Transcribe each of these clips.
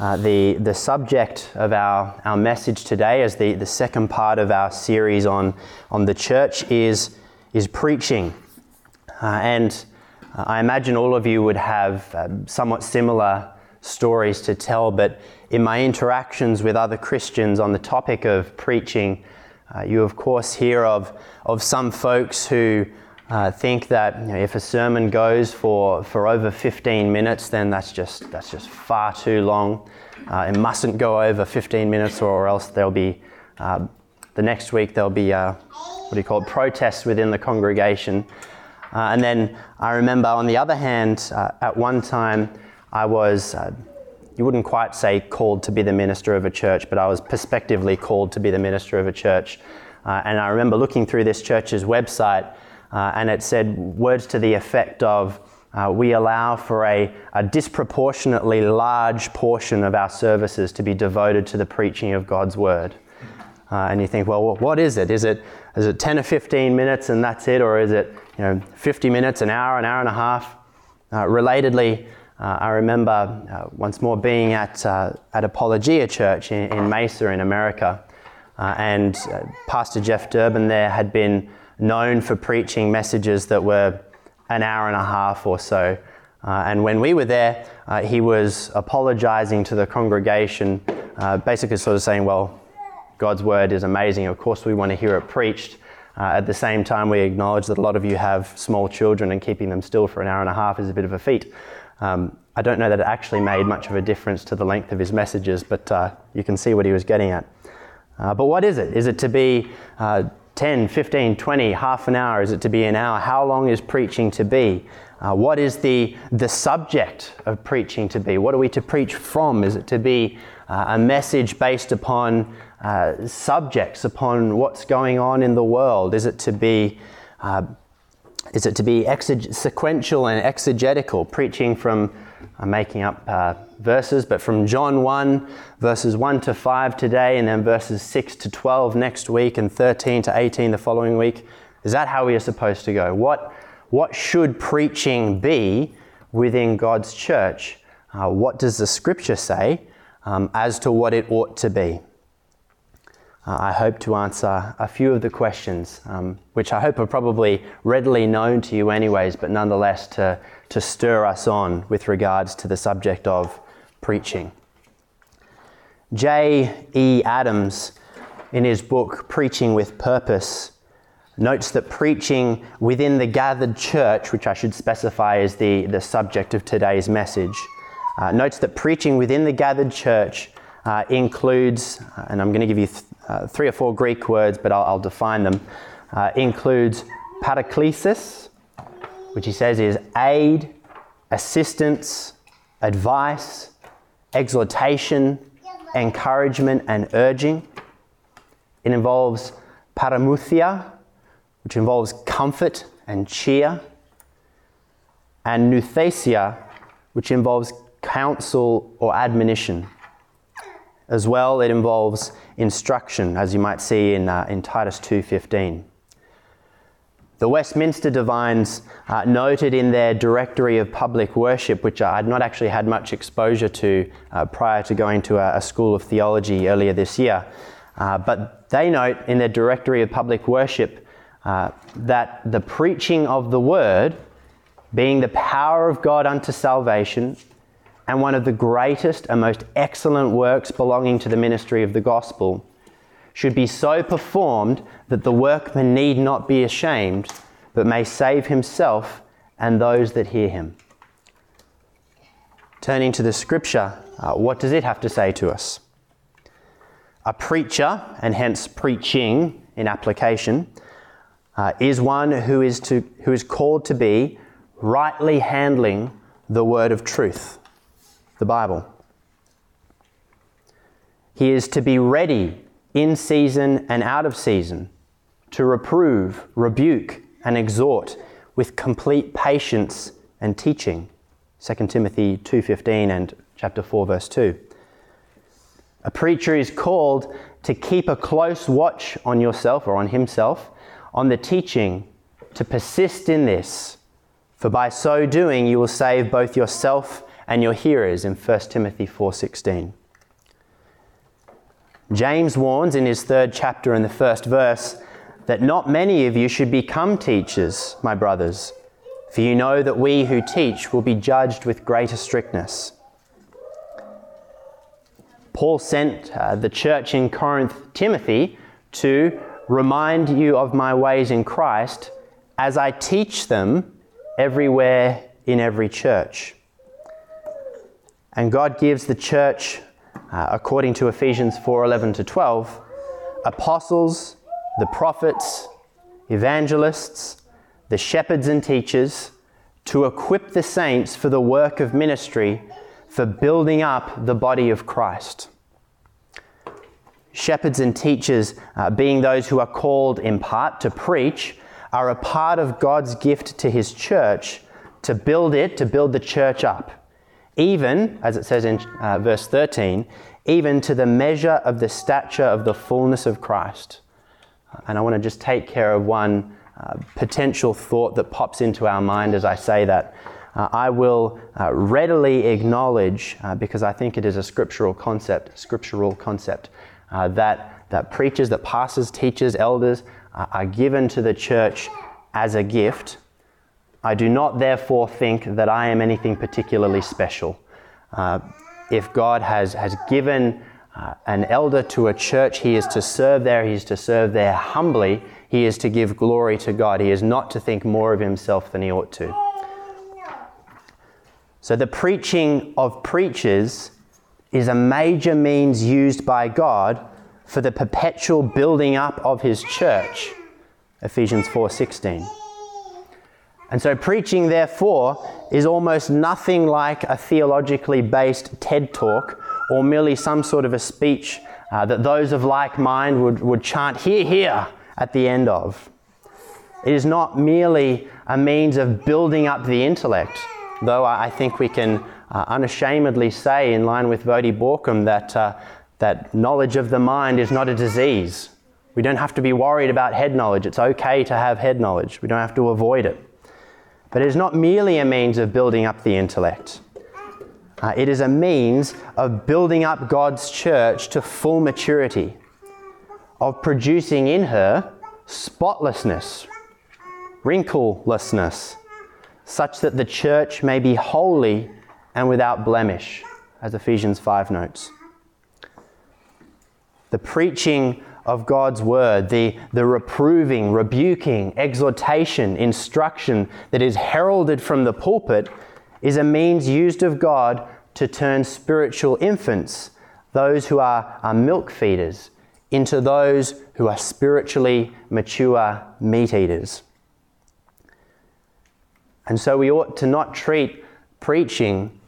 Uh, the, the subject of our, our message today, as the, the second part of our series on, on the church, is, is preaching. Uh, and I imagine all of you would have uh, somewhat similar stories to tell, but in my interactions with other Christians on the topic of preaching, uh, you of course hear of, of some folks who uh, think that you know, if a sermon goes for, for over 15 minutes, then that's just, that's just far too long. Uh, it mustn't go over 15 minutes, or, or else there'll be, uh, the next week, there'll be, uh, what do you call it, protests within the congregation. Uh, and then I remember, on the other hand, uh, at one time, I was, you wouldn't quite say called to be the minister of a church, but I was prospectively called to be the minister of a church. and I remember looking through this church's website uh, and it said words to the effect of, uh, we allow for a, a, disproportionately large portion of our services to be devoted to the preaching of God's word. Uh, and you think, well, what is it? Is it is it 10 or 15 minutes and that's it, or is it you know 50 minutes, an hour, an hour and a half? Uh, relatedly, uh, I remember uh, once more being at at Apologia Church in, in Mesa in America, and Pastor Jeff Durbin there had been known for preaching messages that were an hour and a half or so. Uh, and when we were there, uh, he was apologizing to the congregation, uh, basically sort of saying, Well, God's word is amazing. Of course, we want to hear it preached. Uh, at the same time, we acknowledge that a lot of you have small children and keeping them still for an hour and a half is a bit of a feat. Um, I don't know that it actually made much of a difference to the length of his messages, but uh, you can see what he was getting at. Uh, but what is it? Is it to be 10, 15, 20, half an hour? Is it to be an hour? How long is preaching to be? Uh, what is the, the subject of preaching to be? What are we to preach from? Is it to be uh, a message based upon uh, subjects, upon what's going on in the world? Is it to be, uh, is it to be exeg- sequential and exegetical, preaching from I'm making up uh, verses, but from John 1, verses 1 to 5 today, and then verses 6 to 12 next week, and 13 to 18 the following week. Is that how we are supposed to go? What, what should preaching be within God's church? Uh, what does the scripture say um, as to what it ought to be? Uh, I hope to answer a few of the questions, um, which I hope are probably readily known to you, anyways, but nonetheless to to stir us on with regards to the subject of preaching. Jay E. Adams, in his book Preaching with Purpose, notes that preaching within the gathered church, which I should specify as the, the subject of today's message, uh, notes that preaching within the gathered church uh, includes, uh, and I'm going to give you th- uh, three or four Greek words, but I'll, I'll define them, uh, includes paraklesis, which he says is aid, assistance, advice, exhortation, encouragement, and urging. It involves paramuthia, which involves comfort and cheer, and nouthesia, which involves counsel or admonition. As well, it involves instruction, as you might see in, uh, in Titus 2.15. The Westminster Divines uh, noted in their Directory of Public Worship, which I had not actually had much exposure to uh, prior to going to a, a, School of Theology earlier this year, uh, but they note in their Directory of Public Worship uh, that the preaching of the Word, being the power of God unto salvation, and one of the greatest and most excellent works belonging to the ministry of the gospel, should be so performed that the workman need not be ashamed, but may save himself and those that hear him. Turning to the scripture, uh, what does it have to say to us? A preacher, and hence preaching in application, uh, is one who is, to, who is called to be rightly handling the word of truth, the Bible. He is to be ready in season and out of season, to reprove, rebuke, and exhort with complete patience and teaching. 2 Timothy 2:15 and chapter 4 verse 2. A preacher is called to keep a close watch on yourself or on himself, on the teaching, to persist in this, for by so doing you will save both yourself and your hearers in 1 Timothy 4:16. James warns in his third chapter in the first verse that not many of you should become teachers, my brothers, for you know that we who teach will be judged with greater strictness. Paul sent uh, the church in Corinth, Timothy, to remind you of my ways in Christ as I teach them everywhere in every church. And God gives the church, uh, according to Ephesians 4 11 to 12, apostles, the prophets, evangelists, the shepherds and teachers to equip the saints for the work of ministry for building up the body of Christ. Shepherds and teachers, uh, being those who are called in part to preach, are a part of God's gift to his church to build it, to build the church up even, as it says in uh, verse 13, even to the measure of the stature of the fullness of Christ. And I want to just take care of one uh, potential thought that pops into our mind as I say that. Uh, I will uh, readily acknowledge, uh, because I think it is a scriptural concept, scriptural concept, uh, that, that preachers, that pastors, teachers, elders are given to the church as a gift I do not therefore think that I am anything particularly special. Uh, if God has, has given uh, an elder to a church, he is to serve there, he is to serve there humbly, he is to give glory to God. He is not to think more of himself than he ought to. So, the preaching of preachers is a major means used by God for the perpetual building up of his church. Ephesians 4:16. And so, preaching, therefore, is almost nothing like a theologically based TED talk or merely some sort of a speech uh, that those of like mind would, would chant, Hear, hear, at the end of. It is not merely a means of building up the intellect, though I think we can uh, unashamedly say, in line with Voddie Baucham, that, uh, that knowledge of the mind is not a disease. We don't have to be worried about head knowledge. It's okay to have head knowledge, we don't have to avoid it. But it is not merely a means of building up the intellect. Uh, it is a means of building up God's church to full maturity, of producing in her spotlessness, wrinklelessness, such that the church may be holy and without blemish, as Ephesians 5 notes. The preaching of God's word, the, the reproving, rebuking, exhortation, instruction that is heralded from the pulpit, is a means used of God to turn spiritual infants, those who are, are milk feeders, into those who are spiritually mature meat eaters. And so we ought to not treat preaching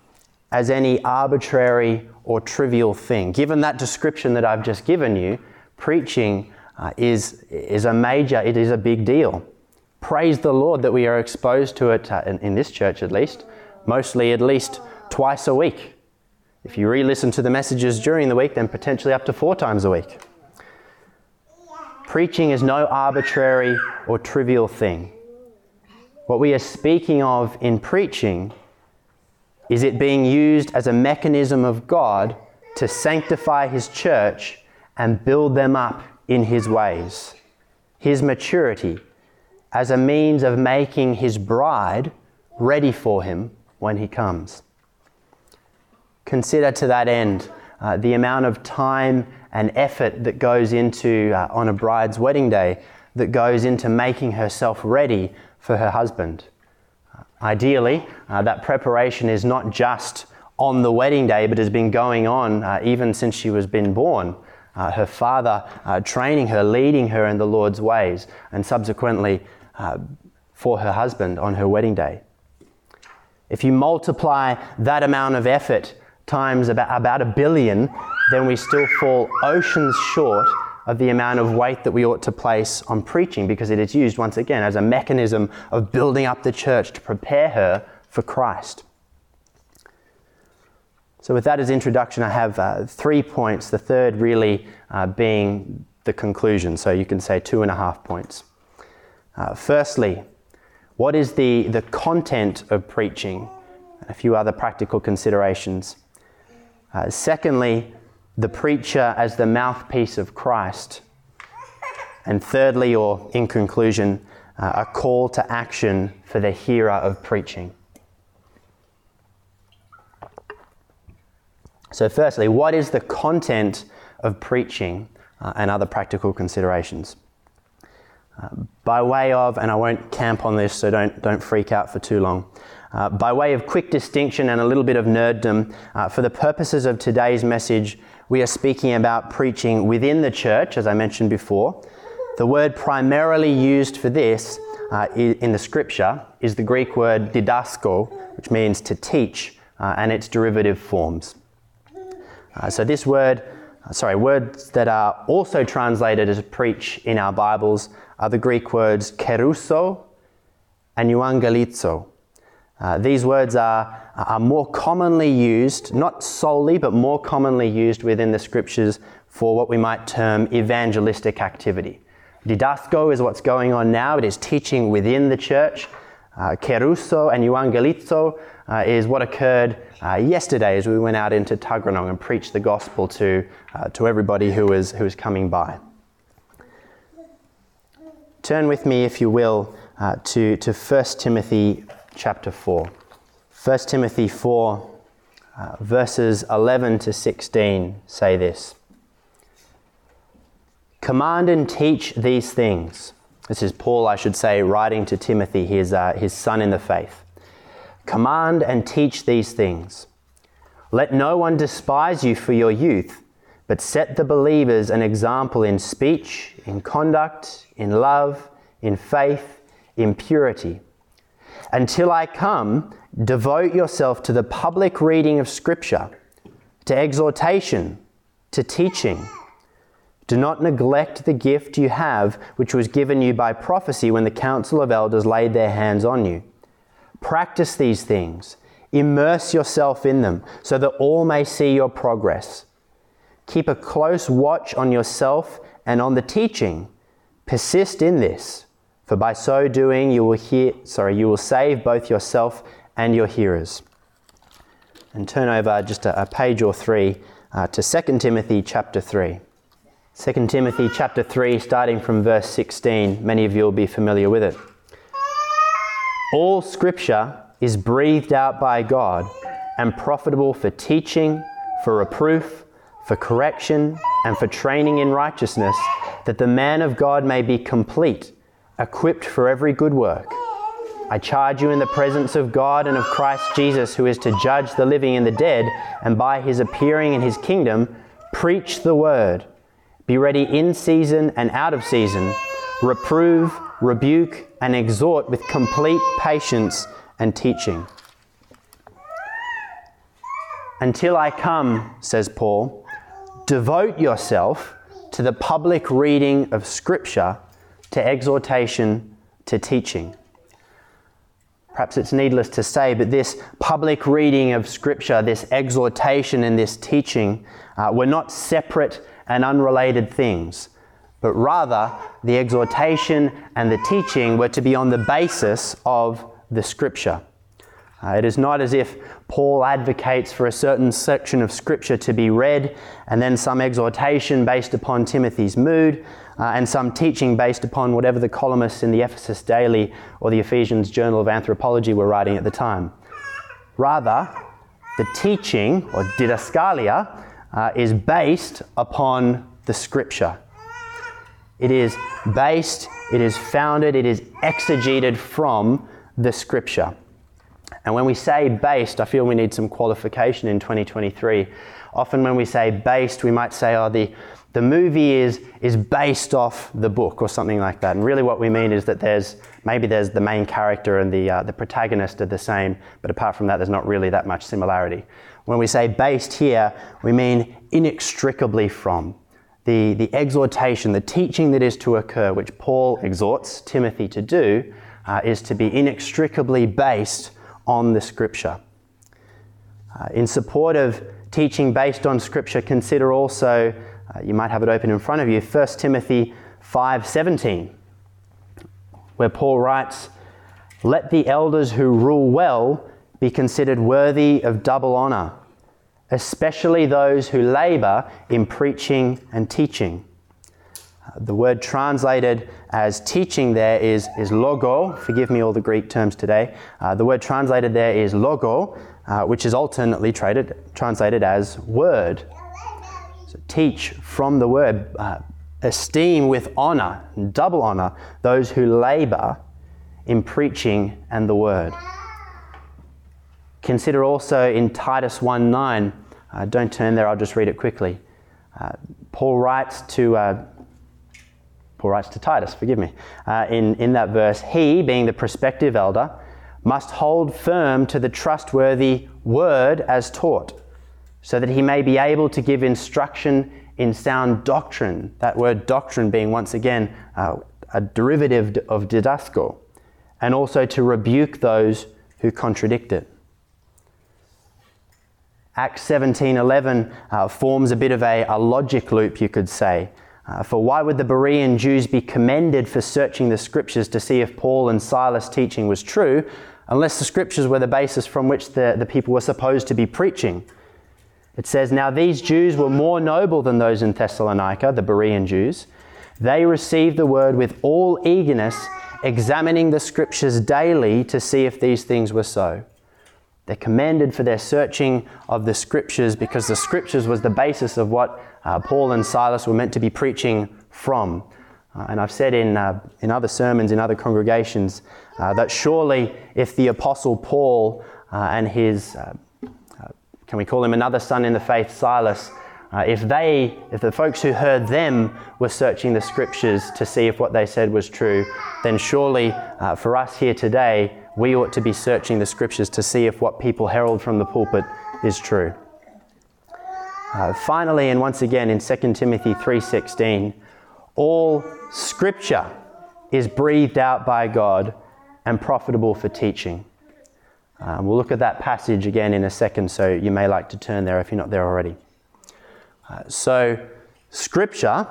as any arbitrary or trivial thing. Given that description that I've just given you, preaching uh, is, is a major, it is a big deal. Praise the Lord that we are exposed to it, uh, in, in this church at least, mostly at least twice a week. If you re listen to the messages during the week, then potentially up to four times a week. Preaching is no arbitrary or trivial thing. What we are speaking of in preaching is it being used as a mechanism of God to sanctify His church and build them up in His ways, His maturity, as a means of making His bride ready for Him when He comes. Consider to that end uh, the amount of time and effort that goes into, uh, on a bride's wedding day, that goes into making herself ready for her husband. Uh, ideally, uh, that preparation is not just on the wedding day, but has been going on uh, even since she was been born uh, her father uh, training her, leading her in the Lord's ways, and subsequently uh, for her husband on her wedding day. If you multiply that amount of effort times about, about a billion, then we still fall oceans short of the amount of weight that we ought to place on preaching because it is used once again as a mechanism of building up the church to prepare her for Christ. So, with that as introduction, I have uh, three points, the third really uh, being the conclusion. So, you can say two and a half points. Uh, firstly, what is the, the content of preaching? And a few other practical considerations. Uh, secondly, the preacher as the mouthpiece of Christ. And thirdly, or in conclusion, uh, a call to action for the hearer of preaching. So, firstly, what is the content of preaching uh, and other practical considerations? Uh, by way of, and I won't camp on this, so don't, don't freak out for too long. Uh, by way of quick distinction and a little bit of nerddom, uh, for the purposes of today's message, we are speaking about preaching within the church, as I mentioned before. The word primarily used for this uh, in the scripture is the Greek word didasko, which means to teach, uh, and its derivative forms. Uh, so, this word, uh, sorry, words that are also translated as preach in our Bibles are the Greek words kerusso and euangelizo. Uh, these words are, are more commonly used, not solely, but more commonly used within the scriptures for what we might term evangelistic activity. Didasko is what's going on now, it is teaching within the church. Uh, kerusso and euangelizo uh, is what occurred uh, yesterday as we went out into Tuggeranong and preached the gospel to, uh, to everybody who was, who was coming by. Turn with me, if you will, uh, to, to 1 Timothy chapter 4. 1 Timothy 4, uh, verses 11 to 16 say this Command and teach these things. This is Paul, I should say, writing to Timothy, his, uh, his son in the faith. Command and teach these things. Let no one despise you for your youth, but set the believers an example in speech, in conduct, in love, in faith, in purity. Until I come, devote yourself to the public reading of Scripture, to exhortation, to teaching. Do not neglect the gift you have, which was given you by prophecy when the council of elders laid their hands on you. Practice these things, immerse yourself in them, so that all may see your progress. Keep a close watch on yourself and on the teaching. Persist in this for by so doing you will hear sorry you will save both yourself and your hearers and turn over just a, a page or three uh, to 2 timothy chapter 3 2 timothy chapter 3 starting from verse 16 many of you will be familiar with it all scripture is breathed out by god and profitable for teaching for reproof for correction and for training in righteousness that the man of god may be complete equipped for every good work. I charge you in the presence of God and of Christ Jesus, who is to judge the living and the dead, and by his appearing in his kingdom, preach the word. Be ready in season and out of season. Reprove, rebuke, and exhort with complete patience and teaching. Until I come, says Paul, devote yourself to the public reading of Scripture to exhortation, to teaching. Perhaps it's needless to say, but this public reading of Scripture, this exhortation and this teaching, uh, were not separate and unrelated things, but rather the exhortation and the teaching were to be on the basis of the Scripture. Uh, it is not as if Paul advocates for a certain section of Scripture to be read and then some exhortation based upon Timothy's mood uh, and some teaching based upon whatever the columnists in the Ephesus Daily or the Ephesians Journal of Anthropology were writing at the time. Rather, the teaching, or didaskalia, uh, is based upon the Scripture. It is based, it is founded, it is exegeted from the Scripture. And when we say based, I feel we need some qualification in 2023. Often, when we say based, we might say, oh, the, the movie is, is based off the book or something like that. And really, what we mean is that there's maybe there's the main character and the, uh, the protagonist are the same, but apart from that, there's not really that much similarity. When we say based here, we mean inextricably from. The, the exhortation, the teaching that is to occur, which Paul exhorts Timothy to do, uh, is to be inextricably based on the scripture. Uh, in support of teaching based on scripture, consider also, uh, you might have it open in front of you, 1 Timothy 5:17, where Paul writes, "Let the elders who rule well be considered worthy of double honor, especially those who labor in preaching and teaching. Uh, the word translated as teaching there is, is logo. Forgive me all the Greek terms today. Uh, the word translated there is logo, uh, which is alternately traded, translated as word. Teach from the word. Uh, esteem with honor, double honor, those who labor in preaching and the word. Consider also in Titus 1 9, uh, don't turn there, I'll just read it quickly. Uh, Paul writes to uh, Paul writes to Titus, forgive me, uh, in, in that verse, he, being the prospective elder, must hold firm to the trustworthy word as taught, so that he may be able to give instruction in sound doctrine. That word doctrine being once again uh, a derivative of didasko, and also to rebuke those who contradict it. Acts 17:11 uh, forms a bit of a, a, logic loop, you could say. Uh, for why would the Berean Jews be commended for searching the scriptures to see if Paul and Silas' teaching was true, unless the scriptures were the basis from which the, the people were supposed to be preaching? It says, Now these Jews were more noble than those in Thessalonica, the Berean Jews. They received the word with all eagerness, examining the scriptures daily to see if these things were so. They're commended for their searching of the scriptures because the scriptures was the basis of what uh, Paul and Silas were meant to be preaching from. Uh, and I've said in, uh, in other sermons in other congregations uh, that surely if the Apostle Paul uh, and his uh, can we call him another son in the faith, Silas? Uh, if they, if the folks who heard them were searching the scriptures to see if what they said was true, then surely uh, for us here today, we ought to be searching the scriptures to see if what people herald from the pulpit is true. Uh, finally, and once again in 2 Timothy 3:16, all scripture is breathed out by God and profitable for teaching um, we'll look at that passage again in a second, so you may like to turn there if you're not there already. Uh, so, Scripture,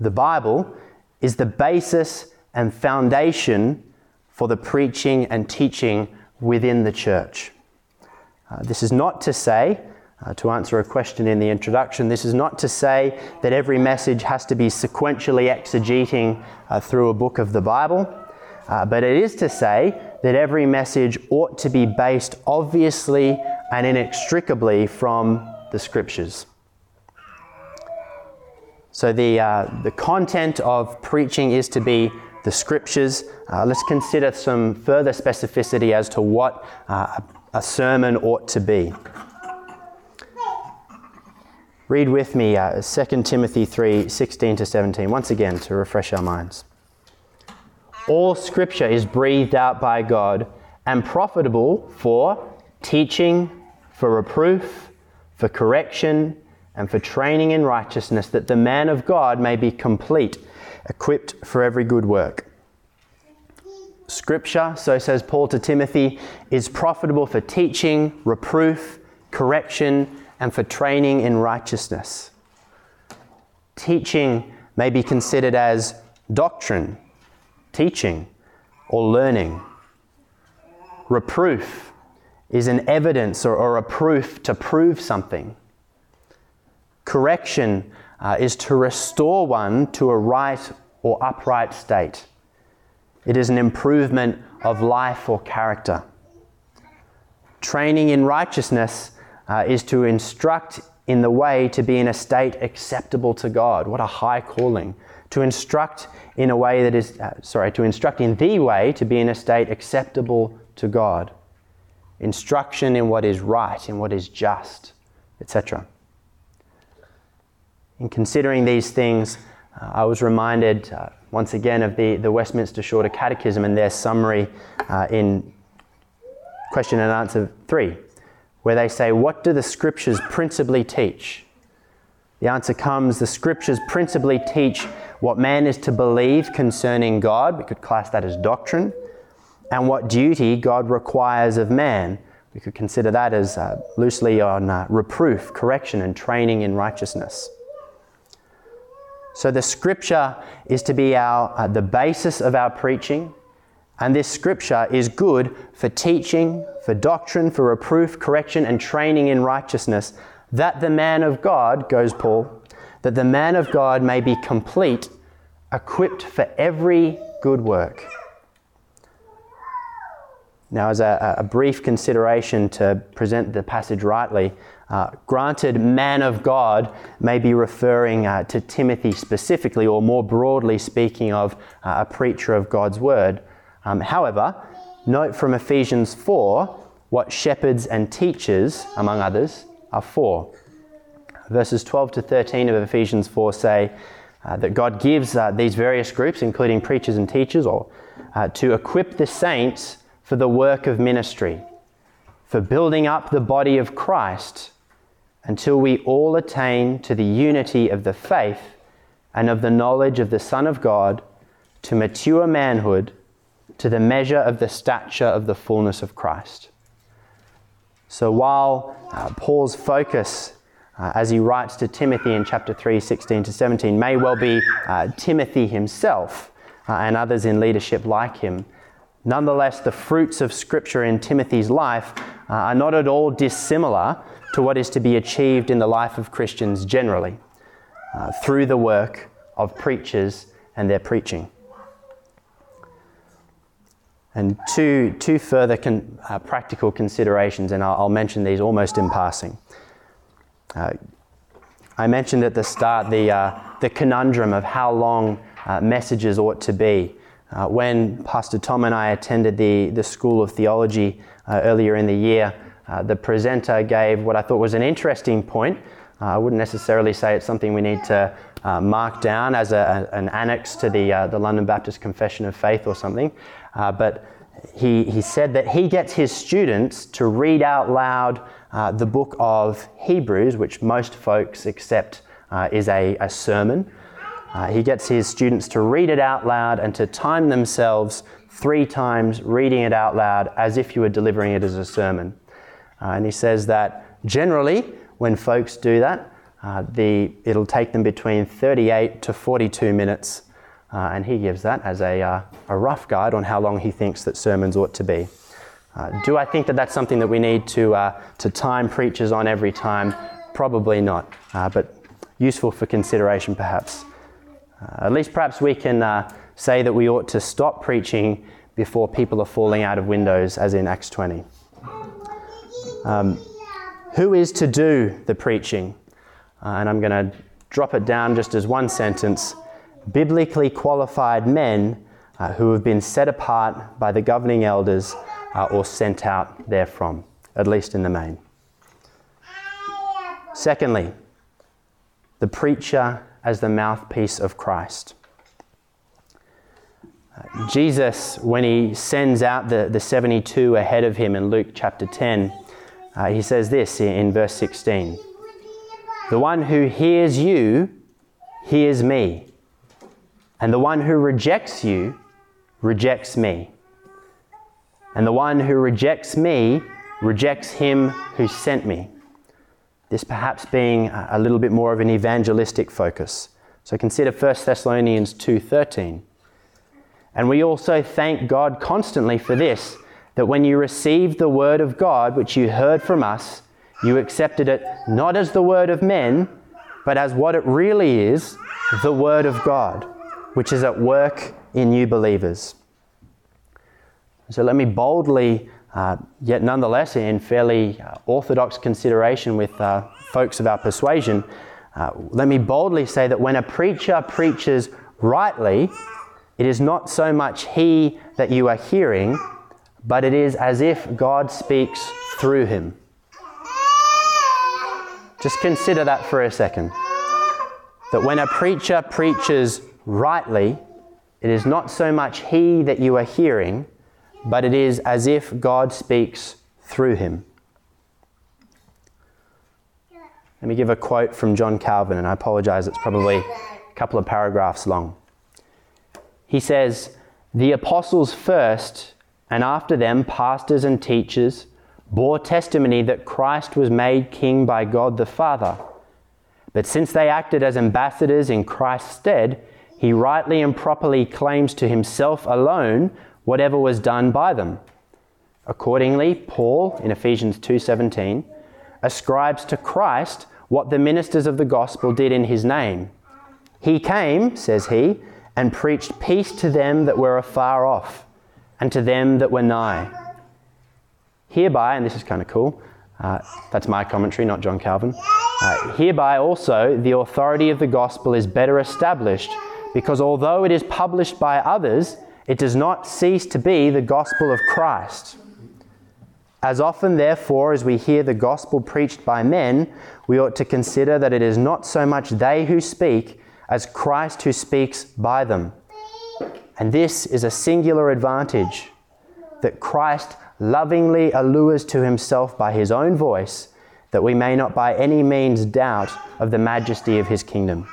the Bible, is the basis and foundation for the preaching and teaching within the church. Uh, this is not to say, uh, to answer a question in the introduction, this is not to say that every message has to be sequentially exegeting uh, through a book of the Bible, uh, but it is to say that every message ought to be based obviously and inextricably from the scriptures. So, the, uh, the content of preaching is to be the scriptures. Uh, let's consider some further specificity as to what uh, a sermon ought to be. Read with me uh, 2 Timothy 3 16 to 17, once again to refresh our minds. All scripture is breathed out by God and profitable for teaching, for reproof, for correction, and for training in righteousness, that the man of God may be complete, equipped for every good work. Scripture, so says Paul to Timothy, is profitable for teaching, reproof, correction, and for training in righteousness. Teaching may be considered as doctrine, teaching or learning. Reproof is an evidence or, or a proof to prove something. Correction uh, is to restore one to a right or upright state. It is an improvement of life or character. Training in righteousness uh, is to instruct in the way to be in a state acceptable to God. What a high calling. To instruct in a way that is, uh, sorry, to instruct in the way to be in a state acceptable to God. Instruction in what is right, in what is just, etc. In considering these things, uh, I was reminded uh, once again of the, the Westminster Shorter Catechism and their summary uh, in question and answer three, where they say, What do the scriptures principally teach? The answer comes the scriptures principally teach what man is to believe concerning God, we could class that as doctrine, and what duty God requires of man. We could consider that as uh, loosely on uh, reproof, correction, and training in righteousness. So the scripture is to be our, uh, the basis of our preaching, And this scripture is good for teaching, for doctrine, for reproof, correction, and training in righteousness, that the man of God, goes Paul, that the man of God may be complete, equipped for every good work. Now, as a, a brief consideration to present the passage rightly, uh, granted, man of God may be referring uh, to Timothy specifically, or more broadly speaking of uh, a preacher of God's word. Um, however, note from Ephesians 4 what shepherds and teachers, among others, are for. Verses 12 to 13 of Ephesians 4 say uh, that God gives uh, these various groups, including preachers and teachers, or uh, to equip the saints for the work of ministry, for building up the body of Christ until we all attain to the unity of the faith and of the knowledge of the Son of God, to mature manhood to the measure of the stature of the fullness of Christ. So while uh, Paul's focus uh, as he writes to Timothy in chapter 3, 16 to 17, may well be uh, Timothy himself uh, and others in leadership like him. Nonetheless, the fruits of Scripture in Timothy's life uh, are not at all dissimilar to what is to be achieved in the life of Christians generally uh, through the work of preachers and their preaching. And two, two further con, uh, practical considerations, and I'll, I'll, mention these almost in passing. Uh, I mentioned at the start the, uh, the conundrum of how long uh, messages ought to be. Uh, when Pastor Tom and I attended the, the School of Theology uh, earlier in the year, the presenter gave what I thought was an interesting point. I wouldn't necessarily say it's something we need to mark down as a, an annex to the, the London Baptist Confession of Faith or something. Uh, but he, he said that he gets his students to read out loud uh, the book of Hebrews, which most folks accept uh, is a, a sermon. Uh, he gets his students to read it out loud and to time themselves three times reading it out loud as if you were delivering it as a sermon. Uh, and he says that generally, when folks do that, uh, the, it'll take them between 38 to 42 minutes uh, and he gives that as a, uh, a rough guide on how long he thinks that sermons ought to be. Uh, do I think that that's something that we need to, uh, to time preachers on every time? Probably not, uh, but useful for consideration perhaps. Uh, at least perhaps we can say that we ought to stop preaching before people are falling out of windows, as in Acts 20. Um, who is to do the preaching? and I'm going to drop it down just as one sentence biblically qualified men uh, who have been set apart by the governing elders uh, or sent out therefrom, at least in the main. Secondly, the preacher as the mouthpiece of Christ. Uh, Jesus, when he sends out the, the 72 ahead of him in Luke chapter 10, uh, he says this in, in verse 16 The one who hears you hears me. And the one who rejects you rejects me. And the one who rejects me rejects him who sent me. This perhaps being a little bit more of an evangelistic focus. So consider 1 Thessalonians 2:13. And we also thank God constantly for this that when you received the word of God which you heard from us, you accepted it not as the word of men, but as what it really is, the word of God which is at work in new believers. So let me boldly, uh, yet nonetheless in fairly uh, orthodox consideration with uh, folks of our persuasion, uh, let me boldly say that when a preacher preaches rightly, it is not so much he that you are hearing, but it is as if God speaks through him. Just consider that for a second. That when a preacher preaches rightly, it is not so much he that you are hearing, but it is as if God speaks through him. Let me give a quote from John Calvin, and I apologize, it's probably a couple of paragraphs long. He says, The apostles first, and after them, pastors and teachers, bore testimony that Christ was made king by God the Father. But since they acted as ambassadors in Christ's stead, he rightly and properly claims to himself alone whatever was done by them. Accordingly, Paul in Ephesians 2:17 ascribes to Christ what the ministers of the gospel did in his name. He came, says he, and preached peace to them that were afar off, and to them that were nigh. Hereby, and this is kind of cool, uh, that's my commentary, not John Calvin. Uh, hereby also, the authority of the gospel is better established, because although it is published by others, it does not cease to be the gospel of Christ. As often, therefore, as we hear the gospel preached by men, we ought to consider that it is not so much they who speak as Christ who speaks by them. And this is a singular advantage that Christ lovingly allures to himself by his own voice, that we may not by any means doubt of the majesty of his kingdom.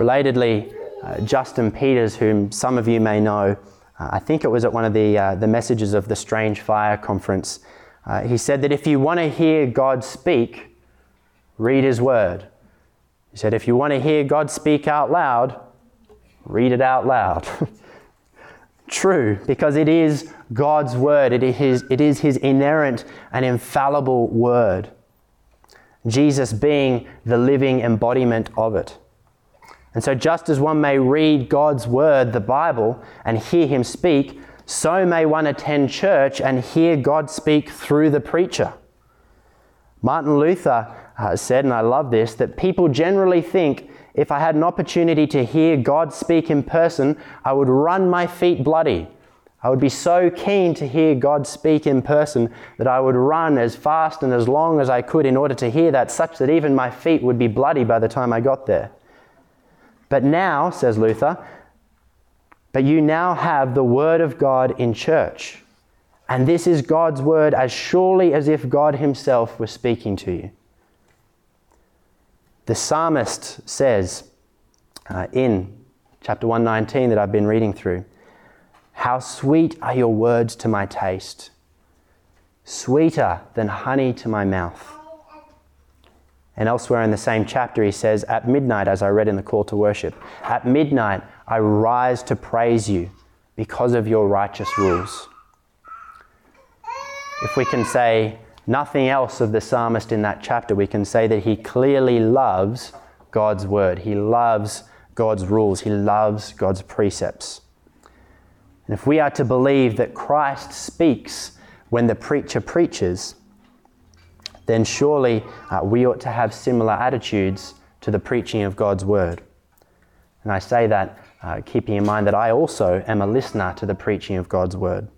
Relatedly, uh, Justin Peters, whom some of you may know, uh, I think it was at one of the, uh, the messages of the Strange Fire conference, uh, he said that if you want to hear God speak, read his word. He said, if you want to hear God speak out loud, read it out loud. True, because it is God's word, it is, it is his inerrant and infallible word. Jesus being the living embodiment of it. And so, just as one may read God's word, the Bible, and hear him speak, so may one attend church and hear God speak through the preacher. Martin Luther uh, said, and I love this, that people generally think if I had an opportunity to hear God speak in person, I would run my feet bloody. I would be so keen to hear God speak in person that I would run as fast and as long as I could in order to hear that, such that even my feet would be bloody by the time I got there. But now, says Luther, but you now have the Word of God in church. And this is God's Word as surely as if God Himself were speaking to you. The psalmist says uh, in chapter 119 that I've been reading through, How sweet are your words to my taste, sweeter than honey to my mouth. And elsewhere in the same chapter, he says, At midnight, as I read in the call to worship, at midnight I rise to praise you because of your righteous rules. If we can say, nothing else of the psalmist in that chapter, we can say that he clearly loves God's word. He loves God's rules. He loves God's precepts. And if we are to believe that Christ speaks when the preacher preaches, then surely uh, we ought to have similar attitudes to the preaching of God's word. And I say that uh, keeping in mind that I also am a listener to the preaching of God's word.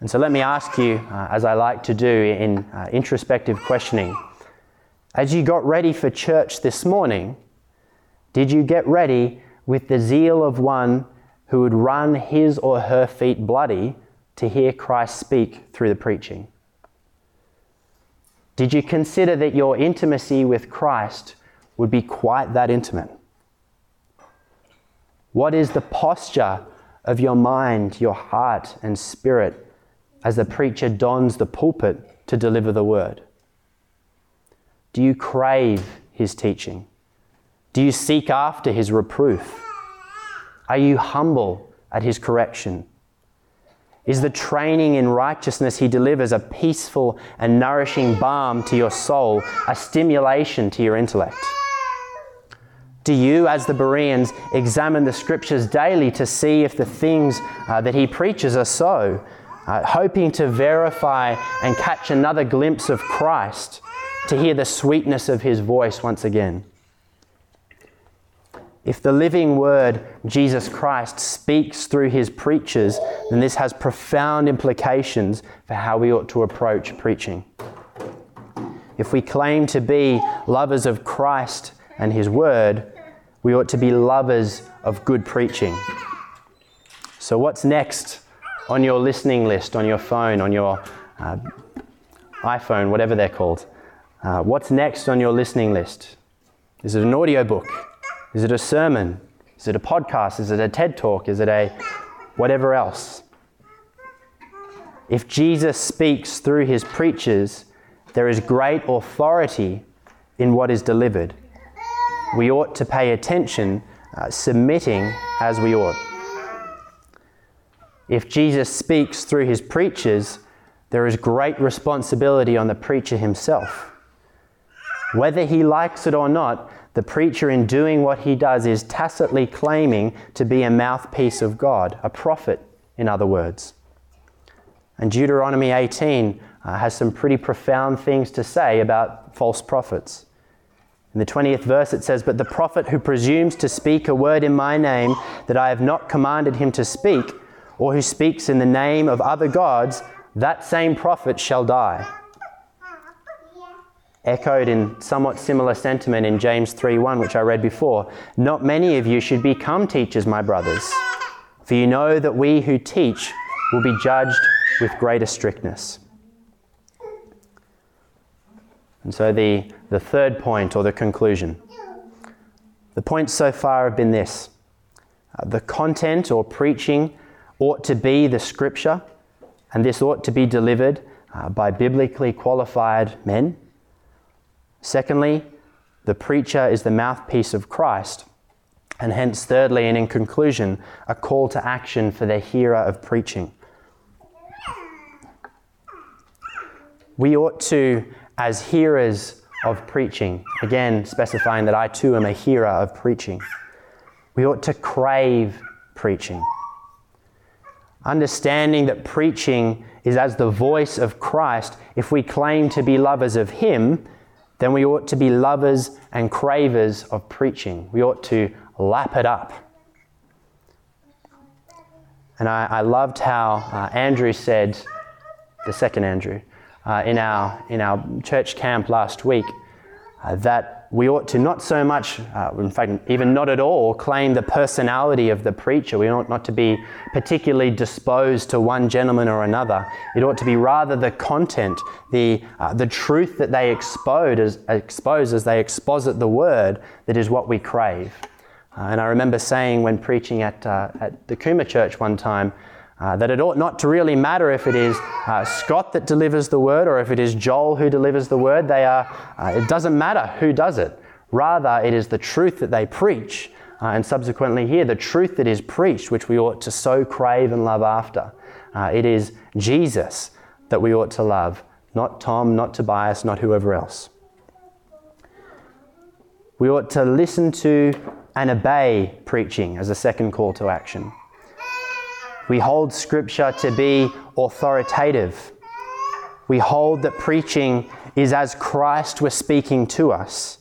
And so let me ask you, uh, as I like to do in uh, introspective questioning, as you got ready for church this morning, did you get ready with the zeal of one who would run his or her feet bloody to hear Christ speak through the preaching? Did you consider that your intimacy with Christ would be quite that intimate? What is the posture of your mind, your heart, and spirit as the preacher dons the pulpit to deliver the word? Do you crave his teaching? Do you seek after his reproof? Are you humble at his correction? Is the training in righteousness he delivers a peaceful and nourishing balm to your soul, a stimulation to your intellect? Do you, as the Bereans, examine the scriptures daily to see if the things uh, that he preaches are so, uh, hoping to verify and catch another glimpse of Christ, to hear the sweetness of his voice once again. If the living word, Jesus Christ, speaks through his preachers, then this has profound implications for how we ought to approach preaching. If we claim to be lovers of Christ and his word, we ought to be lovers of good preaching. So, what's next on your listening list, on your phone, on your uh, iPhone, whatever they're called. Uh, what's next on your listening list? Is it an audiobook? Is it a sermon? Is it a podcast? Is it a TED talk? Is it a whatever else? If Jesus speaks through his preachers, there is great authority in what is delivered. We ought to pay attention, uh, submitting as we ought. if Jesus speaks through his preachers, there is great responsibility on the preacher himself. Whether he likes it or not, the preacher, in doing what he does, is tacitly claiming to be a mouthpiece of God, a prophet, in other words. And Deuteronomy 18 uh, has some pretty profound things to say about false prophets. In the 20th verse, it says, But the prophet who presumes to speak a word in my name that I have not commanded him to speak, or who speaks in the name of other gods, that same prophet shall die. Echoed in somewhat similar sentiment in James 3:1, which I read before. Not many of you should become teachers, my brothers, for you know that we who teach will be judged with greater strictness. And so, the, the third point or the conclusion. The points so far have been this uh, the content or preaching ought to be the scripture, and this ought to be delivered uh, by biblically qualified men. Secondly, the preacher is the mouthpiece of Christ. And hence, thirdly, and in conclusion, a call to action for the hearer of preaching. We ought to, as hearers of preaching, again specifying that I too am a hearer of preaching, we ought to crave preaching. Understanding that preaching is as the voice of Christ, if we claim to be lovers of Him, then we ought to be lovers and cravers of preaching. We ought to lap it up. And I, I loved how uh, Andrew said, the second Andrew, uh, in, our, in our church camp last week, uh, that we ought to not so much, uh, in fact, even not at all, claim the personality of the preacher. We ought not to be particularly disposed to one gentleman or another. It ought to be rather the content, the, uh, the truth that they expose as, expose as they exposit the word that is what we crave. Uh, and I remember saying when preaching at, uh, at the Cooma Church one time, uh, that it ought not to really matter if it is uh, Scott that delivers the word or if it is Joel who delivers the word. They are, uh, it doesn't matter who does it. Rather, it is the truth that they preach, uh, and subsequently here, the truth that is preached, which we ought to so crave and love after. Uh, it is Jesus that we ought to love, not Tom, not Tobias, not whoever else. We ought to listen to and obey preaching as a second call to action. We hold Scripture to be authoritative. We hold that preaching is as Christ was speaking to us.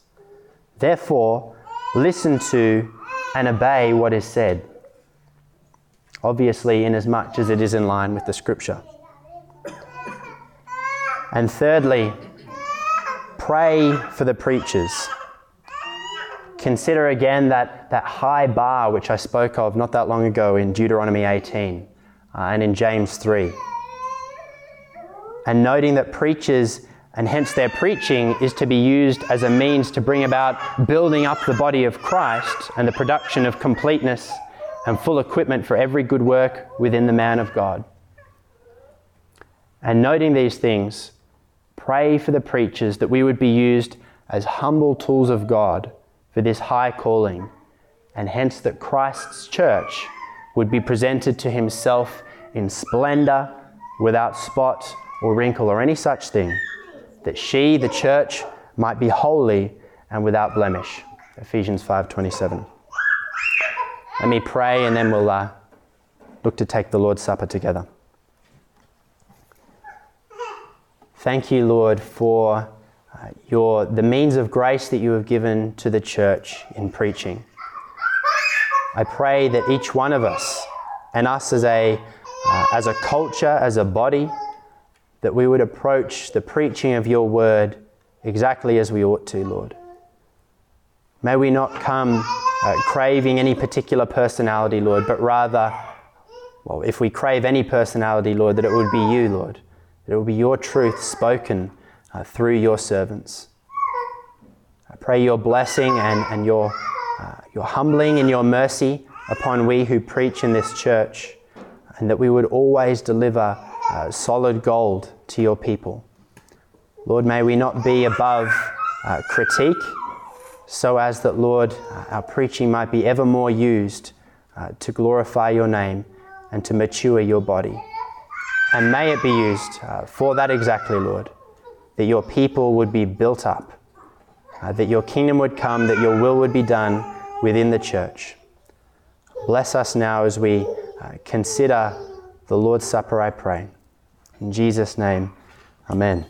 Therefore, listen to and obey what is said. Obviously, inasmuch as it is in line with the Scripture. And thirdly, pray for the preachers. Consider again that, that high bar which I spoke of not that long ago in Deuteronomy 18 uh, and in James 3. And noting that preachers and hence their preaching is to be used as a means to bring about building up the body of Christ and the production of completeness and full equipment for every good work within the man of God. And noting these things, pray for the preachers that we would be used as humble tools of God for this high calling, and hence that Christ's church would be presented to himself in splendor, without spot or wrinkle or any such thing, that she, the church, might be holy and without blemish. Ephesians 5:27. Let me pray and then we'll uh, look to take the Lord's Supper together. Thank you, Lord, for uh, your, the means of grace that you have given to the church in preaching. I pray that each one of us, and us as a, uh, as a culture, as a body, that we would approach the preaching of your word exactly as we ought to, Lord. May we not come uh, craving any particular personality, Lord, but rather, well, if we crave any personality, Lord, that it would be you, Lord, that it would be your truth spoken uh, through your servants. I pray your blessing and, and your, uh, your humbling and your mercy upon we who preach in this church, and that we would always deliver uh, solid gold to your people. Lord, may we not be above uh, critique, so as that, Lord, uh, our preaching might be ever more used uh, to glorify your name and to mature your body. And may it be used for that exactly, Lord, that your people would be built up, uh, that your kingdom would come, that your will would be done within the church. Bless us now as we uh, consider the Lord's Supper, I pray. In Jesus' name, amen.